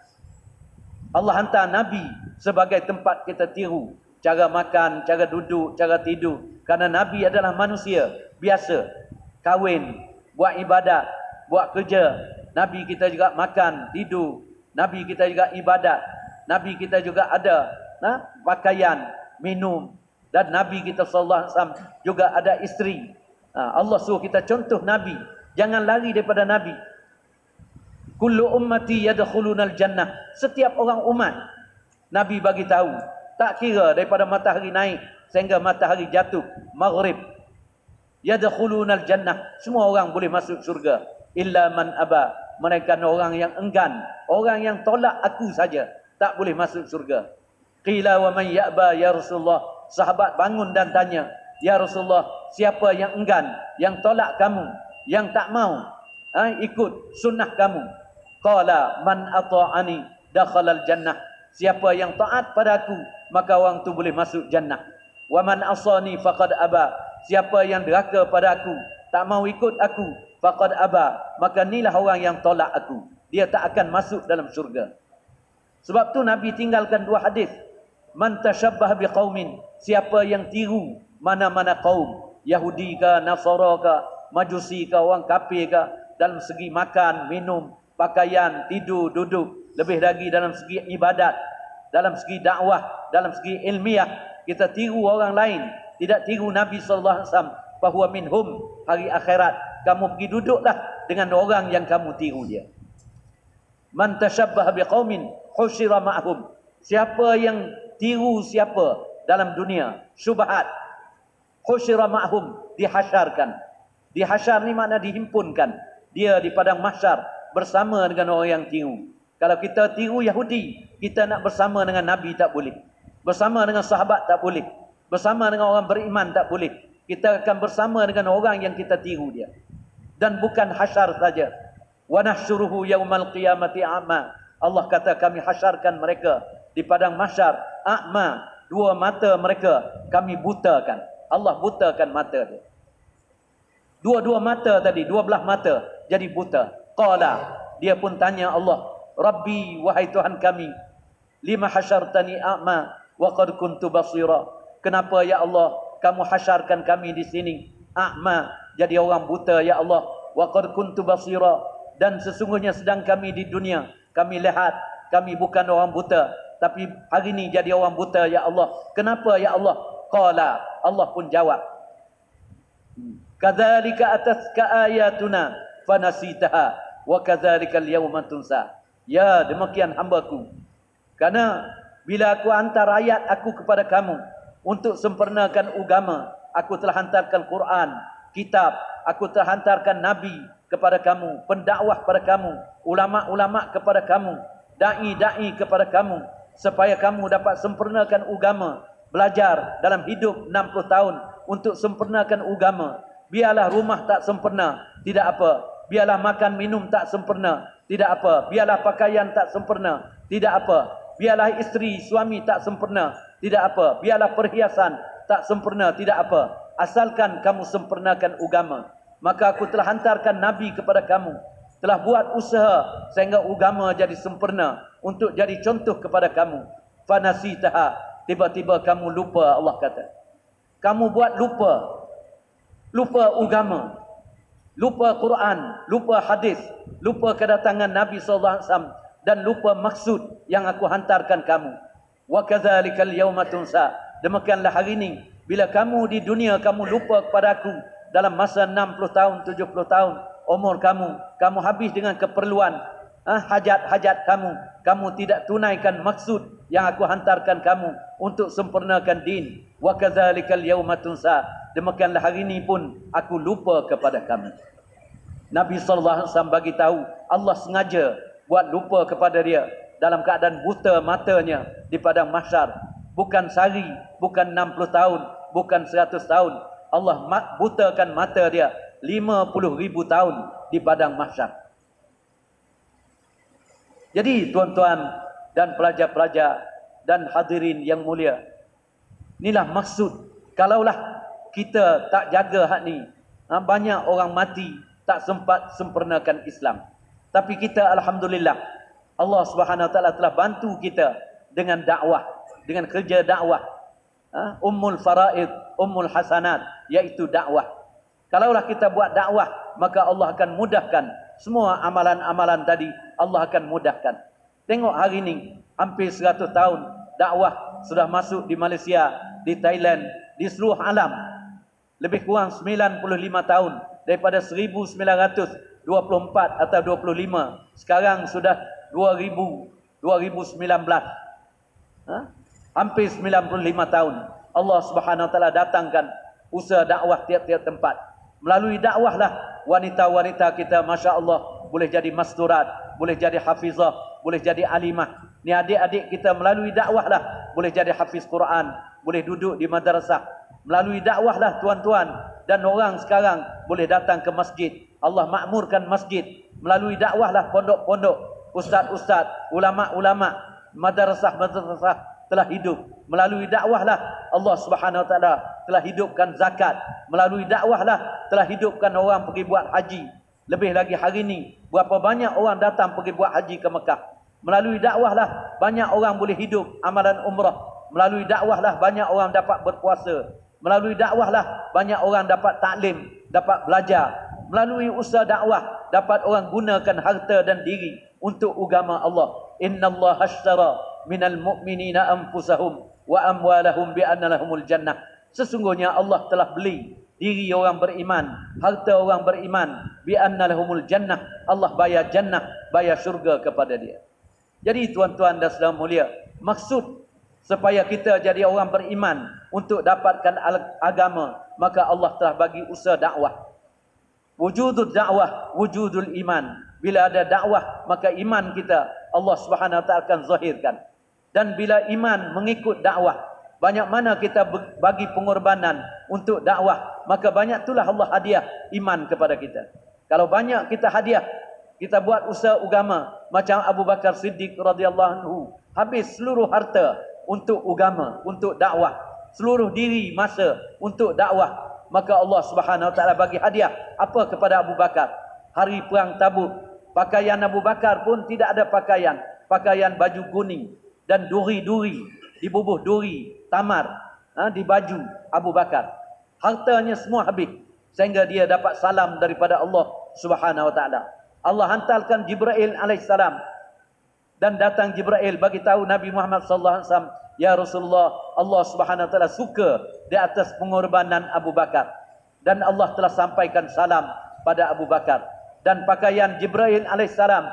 Allah hantar nabi sebagai tempat kita tiru cara makan cara duduk cara tidur karena nabi adalah manusia biasa kahwin, buat ibadat, buat kerja. Nabi kita juga makan, tidur. Nabi kita juga ibadat. Nabi kita juga ada nah, pakaian, minum. Dan Nabi kita sallallahu alaihi wasallam juga ada isteri. Ha, Allah suruh kita contoh Nabi. Jangan lari daripada Nabi. Kullu ummati yadkhulunal jannah. Setiap orang umat Nabi bagi tahu, tak kira daripada matahari naik sehingga matahari jatuh, maghrib. Yadkhulunal jannah. Semua orang boleh masuk surga illa man aba. Mereka orang yang enggan, orang yang tolak aku saja tak boleh masuk surga. Qila wa man ya'ba ya Rasulullah. Sahabat bangun dan tanya, "Ya Rasulullah, siapa yang enggan, yang tolak kamu, yang tak mau ha, ikut sunnah kamu?" Qala man ata'ani dakhala al-jannah. Siapa yang taat pada aku, maka orang tu boleh masuk jannah. Wa man asani faqad aba. Siapa yang deraka pada aku, tak mau ikut aku, faqad aba. Maka inilah orang yang tolak aku. Dia tak akan masuk dalam surga. Sebab tu Nabi tinggalkan dua hadis. Man tashabbah biqaumin. Siapa yang tiru mana-mana kaum, Yahudi ke, Nasara ke, Majusi ke, orang kafir ke, dalam segi makan, minum, pakaian, tidur, duduk, lebih lagi dalam segi ibadat, dalam segi dakwah, dalam segi ilmiah, kita tiru orang lain, tidak tiru Nabi sallallahu alaihi wasallam bahwa minhum hari akhirat kamu pergi duduklah dengan orang yang kamu tiru dia. Man tashabbaha biqaumin husyira ma'hum. Siapa yang tiru siapa dalam dunia syubhat husyira ma'hum dihasyarkan. Dihasyar ni makna dihimpunkan. Dia di padang mahsyar bersama dengan orang yang tiru. Kalau kita tiru Yahudi, kita nak bersama dengan Nabi tak boleh. Bersama dengan sahabat tak boleh. Bersama dengan orang beriman tak boleh. Kita akan bersama dengan orang yang kita tiru dia. Dan bukan hasyar saja. Wa nahsyuruhu yaumal qiyamati a'ma. Allah kata kami hasyarkan mereka di padang mahsyar a'ma. Dua mata mereka kami butakan. Allah butakan mata dia. Dua-dua mata tadi, dua belah mata jadi buta. Qala, dia pun tanya Allah, Rabbi wahai Tuhan kami, lima hasyartani a'ma wa qad kuntu basira. Kenapa ya Allah kamu hasyarkan kami di sini a'ma jadi orang buta ya Allah wa qad kuntu basira dan sesungguhnya sedang kami di dunia kami lihat kami bukan orang buta tapi hari ini jadi orang buta ya Allah. Kenapa ya Allah? Qala Allah pun jawab. Kadzalika ataska ayatuna fanasitaha wa kadzalika al-yawma tunsa. Ya demikian hambaku. Karena bila aku hantar ayat aku kepada kamu untuk sempurnakan agama, aku telah hantarkan Quran, kitab, aku telah hantarkan nabi kepada kamu, pendakwah kepada kamu, ulama-ulama kepada kamu, dai-dai kepada kamu supaya kamu dapat sempurnakan agama, belajar dalam hidup 60 tahun untuk sempurnakan agama. Biarlah rumah tak sempurna, tidak apa. Biarlah makan minum tak sempurna, tidak apa. Biarlah pakaian tak sempurna, tidak apa. Biarlah isteri suami tak sempurna, tidak apa. Biarlah perhiasan tak sempurna, tidak apa. Asalkan kamu sempurnakan agama. Maka aku telah hantarkan Nabi kepada kamu. Telah buat usaha sehingga agama jadi sempurna. Untuk jadi contoh kepada kamu. Fanasitaha. Tiba-tiba kamu lupa Allah kata. Kamu buat lupa lupa agama, lupa Quran, lupa hadis, lupa kedatangan Nabi sallallahu alaihi wasallam dan lupa maksud yang aku hantarkan kamu. Wa kadzalikal yauma tunsa. Demikianlah hari ini bila kamu di dunia kamu lupa kepada aku dalam masa 60 tahun, 70 tahun umur kamu, kamu habis dengan keperluan hajat-hajat kamu, kamu tidak tunaikan maksud yang aku hantarkan kamu untuk sempurnakan din. Wa kadzalikal yauma tunsa. Demikianlah hari ini pun aku lupa kepada kamu. Nabi sallallahu alaihi wasallam bagi tahu Allah sengaja buat lupa kepada dia dalam keadaan buta matanya di padang mahsyar. Bukan sehari, bukan 60 tahun, bukan 100 tahun. Allah butakan mata dia 50 ribu tahun di padang mahsyar. Jadi tuan-tuan dan pelajar-pelajar dan hadirin yang mulia. Inilah maksud kalaulah kita tak jaga hak ni, ha, banyak orang mati tak sempat sempurnakan Islam. Tapi kita alhamdulillah Allah Subhanahu Wa Taala telah bantu kita dengan dakwah, dengan kerja dakwah. Ha, ummul faraid, ummul hasanat iaitu dakwah. Kalaulah kita buat dakwah, maka Allah akan mudahkan semua amalan-amalan tadi. Allah akan mudahkan. Tengok hari ini, hampir 100 tahun dakwah sudah masuk di Malaysia, di Thailand, di seluruh alam. Lebih kurang 95 tahun daripada 1924 atau 25. Sekarang sudah 2000, 2019. Ha? Hampir 95 tahun. Allah Subhanahu Wa Taala datangkan usaha dakwah tiap-tiap tempat. Melalui dakwah lah wanita-wanita kita Masya Allah boleh jadi masturat, boleh jadi hafizah, boleh jadi alimah. Ni adik-adik kita melalui dakwah lah boleh jadi hafiz Quran, boleh duduk di madrasah. Melalui dakwah lah tuan-tuan dan orang sekarang boleh datang ke masjid. Allah makmurkan masjid. Melalui dakwah lah pondok-pondok, ustaz-ustaz, ulama-ulama, madrasah-madrasah telah hidup. Melalui dakwah lah Allah Subhanahu Wa Taala telah hidupkan zakat. Melalui dakwah lah telah hidupkan orang pergi buat haji. Lebih lagi hari ini berapa banyak orang datang pergi buat haji ke Mekah. Melalui dakwah lah banyak orang boleh hidup amalan umrah. Melalui dakwah lah banyak orang dapat berpuasa. Melalui dakwah lah banyak orang dapat taklim, dapat belajar. Melalui usaha dakwah dapat orang gunakan harta dan diri untuk agama Allah. Inna Allah hashtara minal mu'minina anfusahum wa amwalahum bi anna lahumul jannah. Sesungguhnya Allah telah beli diri orang beriman, harta orang beriman bi anna lahumul jannah. Allah bayar jannah, bayar syurga kepada dia. Jadi tuan-tuan dan saudara mulia, maksud supaya kita jadi orang beriman untuk dapatkan agama, maka Allah telah bagi usaha dakwah. Wujudul dakwah, wujudul iman. Bila ada dakwah, maka iman kita Allah Subhanahu Wa Taala akan zahirkan. Dan bila iman mengikut dakwah, banyak mana kita bagi pengorbanan untuk dakwah, maka banyak itulah Allah hadiah iman kepada kita. Kalau banyak kita hadiah, kita buat usaha agama macam Abu Bakar Siddiq radhiyallahu anhu, habis seluruh harta untuk agama, untuk dakwah, seluruh diri masa untuk dakwah, maka Allah Subhanahu Wa Taala bagi hadiah apa kepada Abu Bakar? Hari perang Tabuk, pakaian Abu Bakar pun tidak ada pakaian, pakaian baju kuning dan duri-duri, dibubuh duri, tamar ha, di baju Abu Bakar. Hartanya semua habis sehingga dia dapat salam daripada Allah Subhanahu Wa Taala. Allah hantarkan Jibril alaihissalam dan datang Jibril bagi tahu Nabi Muhammad sallallahu alaihi wasallam, "Ya Rasulullah, Allah Subhanahu Wa Taala suka di atas pengorbanan Abu Bakar." Dan Allah telah sampaikan salam pada Abu Bakar dan pakaian Jibril alaihissalam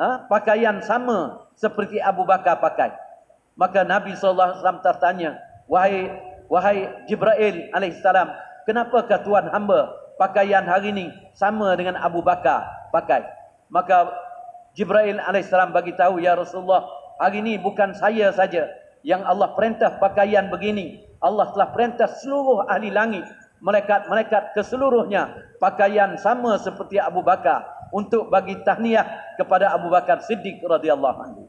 ha, pakaian sama seperti Abu Bakar pakai. Maka Nabi SAW tertanya, wahai wahai Jibril alaihissalam, kenapakah Tuhan hamba pakaian hari ini sama dengan Abu Bakar pakai? Maka Jibril alaihissalam bagi tahu ya Rasulullah, hari ini bukan saya saja yang Allah perintah pakaian begini. Allah telah perintah seluruh ahli langit, malaikat-malaikat keseluruhnya pakaian sama seperti Abu Bakar untuk bagi tahniah kepada Abu Bakar Siddiq radhiyallahu anhu.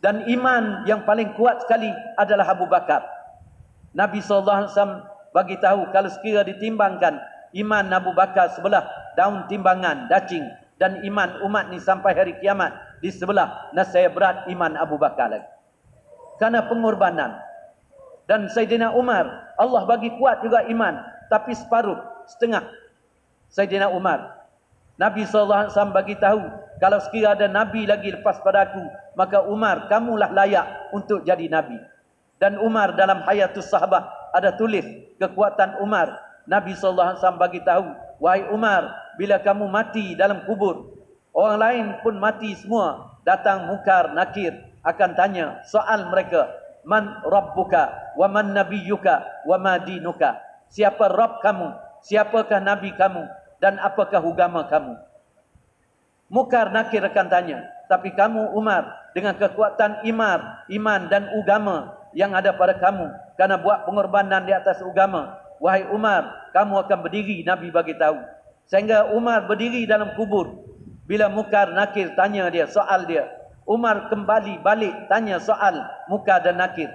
Dan iman yang paling kuat sekali adalah Abu Bakar. Nabi SAW bagi tahu kalau sekira ditimbangkan iman Abu Bakar sebelah daun timbangan dacing dan iman umat ni sampai hari kiamat di sebelah nasaya berat iman Abu Bakar lagi. Karena pengorbanan. Dan Sayyidina Umar, Allah bagi kuat juga iman. Tapi separuh, setengah. Sayyidina Umar, Nabi SAW bagi tahu kalau sekiranya ada Nabi lagi lepas pada aku, maka Umar kamulah layak untuk jadi Nabi. Dan Umar dalam hayatus sahabat ada tulis kekuatan Umar. Nabi SAW bagi tahu, wahai Umar, bila kamu mati dalam kubur, orang lain pun mati semua, datang mukar nakir akan tanya soal mereka, man rabbuka wa man nabiyyuka wa ma dinuka? Siapa Rabb kamu? Siapakah Nabi kamu? Dan apakah agama kamu? Mukar nakir akan tanya. Tapi kamu Umar dengan kekuatan imar, iman dan agama yang ada pada kamu. Karena buat pengorbanan di atas agama. Wahai Umar, kamu akan berdiri Nabi bagi tahu. Sehingga Umar berdiri dalam kubur. Bila Mukar nakir tanya dia, soal dia. Umar kembali balik tanya soal Mukar dan nakir.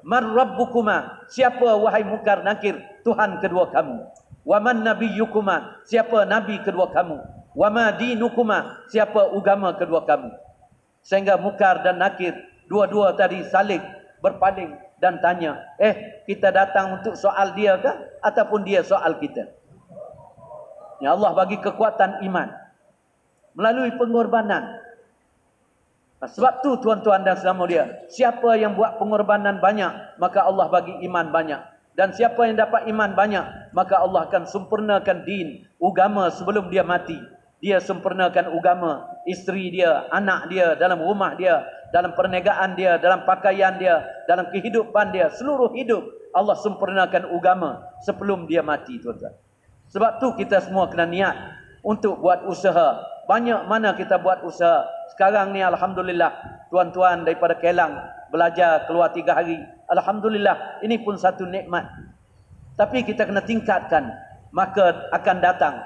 Mar Rabbukuma, siapa wahai Mukar nakir, Tuhan kedua kamu. Waman nabiyyukuma siapa nabi kedua kamu? Wama dinukuma siapa agama kedua kamu? Sehingga Mukar dan Nakir dua-dua tadi saling berpaling dan tanya, "Eh, kita datang untuk soal dia ke ataupun dia soal kita?" Ya Allah bagi kekuatan iman melalui pengorbanan. Nah, sebab tu tuan-tuan dan saudara dia, siapa yang buat pengorbanan banyak, maka Allah bagi iman banyak. Dan siapa yang dapat iman banyak, maka Allah akan sempurnakan din, agama sebelum dia mati. Dia sempurnakan agama, isteri dia, anak dia, dalam rumah dia, dalam perniagaan dia, dalam pakaian dia, dalam kehidupan dia, seluruh hidup Allah sempurnakan agama sebelum dia mati, tuan-tuan. Sebab tu kita semua kena niat untuk buat usaha. Banyak mana kita buat usaha. Sekarang ni Alhamdulillah. Tuan-tuan daripada Kelang belajar keluar tiga hari. Alhamdulillah. Ini pun satu nikmat. Tapi kita kena tingkatkan. Maka akan datang.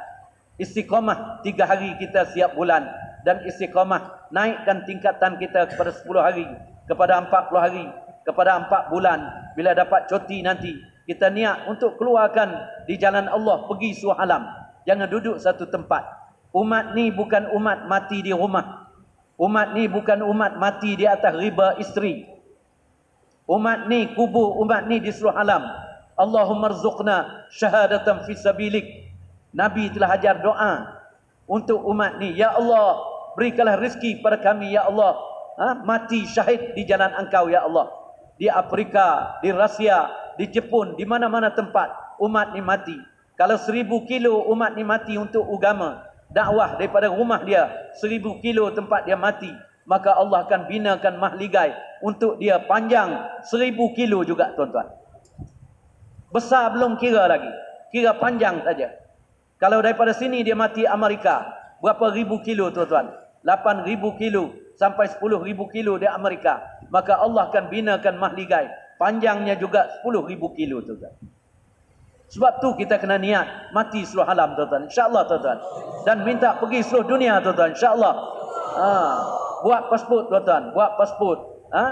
Istiqamah tiga hari kita siap bulan. Dan istiqamah naikkan tingkatan kita kepada sepuluh hari. Kepada empat puluh hari. Kepada empat bulan. Bila dapat cuti nanti kita niat untuk keluarkan di jalan Allah pergi suhalam. Jangan duduk satu tempat. Umat ni bukan umat mati di rumah. Umat ni bukan umat mati di atas riba isteri. Umat ni kubur umat ni di seluruh alam. Allahumma rzuqna syahadatan fi sabilik. Nabi telah ajar doa untuk umat ni. Ya Allah, berikanlah rezeki pada kami ya Allah. Ha? Mati syahid di jalan engkau ya Allah. Di Afrika, di Rusia, di Jepun, di mana-mana tempat umat ni mati. Kalau seribu kilo umat ni mati untuk agama, dakwah daripada rumah dia, seribu kilo tempat dia mati, maka Allah akan binakan mahligai untuk dia panjang seribu kilo juga tuan-tuan. Besar belum kira lagi. Kira panjang saja. Kalau daripada sini dia mati Amerika, berapa ribu kilo tuan-tuan? 8 ribu kilo sampai 10 ribu kilo di Amerika. Maka Allah akan binakan mahligai Panjangnya juga 10 ribu kilo tuan-tuan. Sebab tu kita kena niat mati seluruh alam tuan-tuan. InsyaAllah tuan-tuan. Dan minta pergi seluruh dunia tuan-tuan. InsyaAllah. Ha. Buat pasport tuan-tuan. Buat pasport. Ha?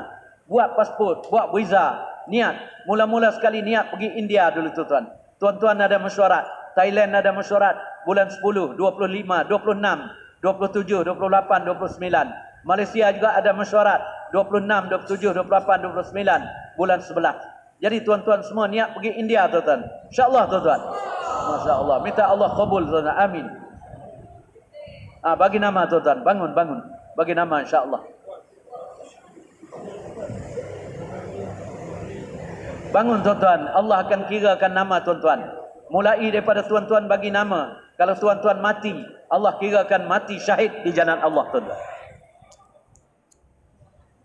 Buat pasport. Buat visa. Niat. Mula-mula sekali niat pergi India dulu tuan-tuan. Tuan-tuan ada mesyuarat. Thailand ada mesyuarat. Bulan 10, 25, 26, 27, 28, 29. Malaysia juga ada mesyuarat. 26, 27, 28, 29 bulan 11. Jadi tuan-tuan semua niat pergi India tuan-tuan. Insya-Allah tuan-tuan. Masya-Allah. Minta Allah kabul tuan-tuan. Amin. Ah bagi nama tuan-tuan. Bangun bangun. Bagi nama insya-Allah. Bangun tuan-tuan. Allah akan kirakan nama tuan-tuan. Mulai daripada tuan-tuan bagi nama. Kalau tuan-tuan mati, Allah kirakan mati syahid di jalan Allah tuan-tuan.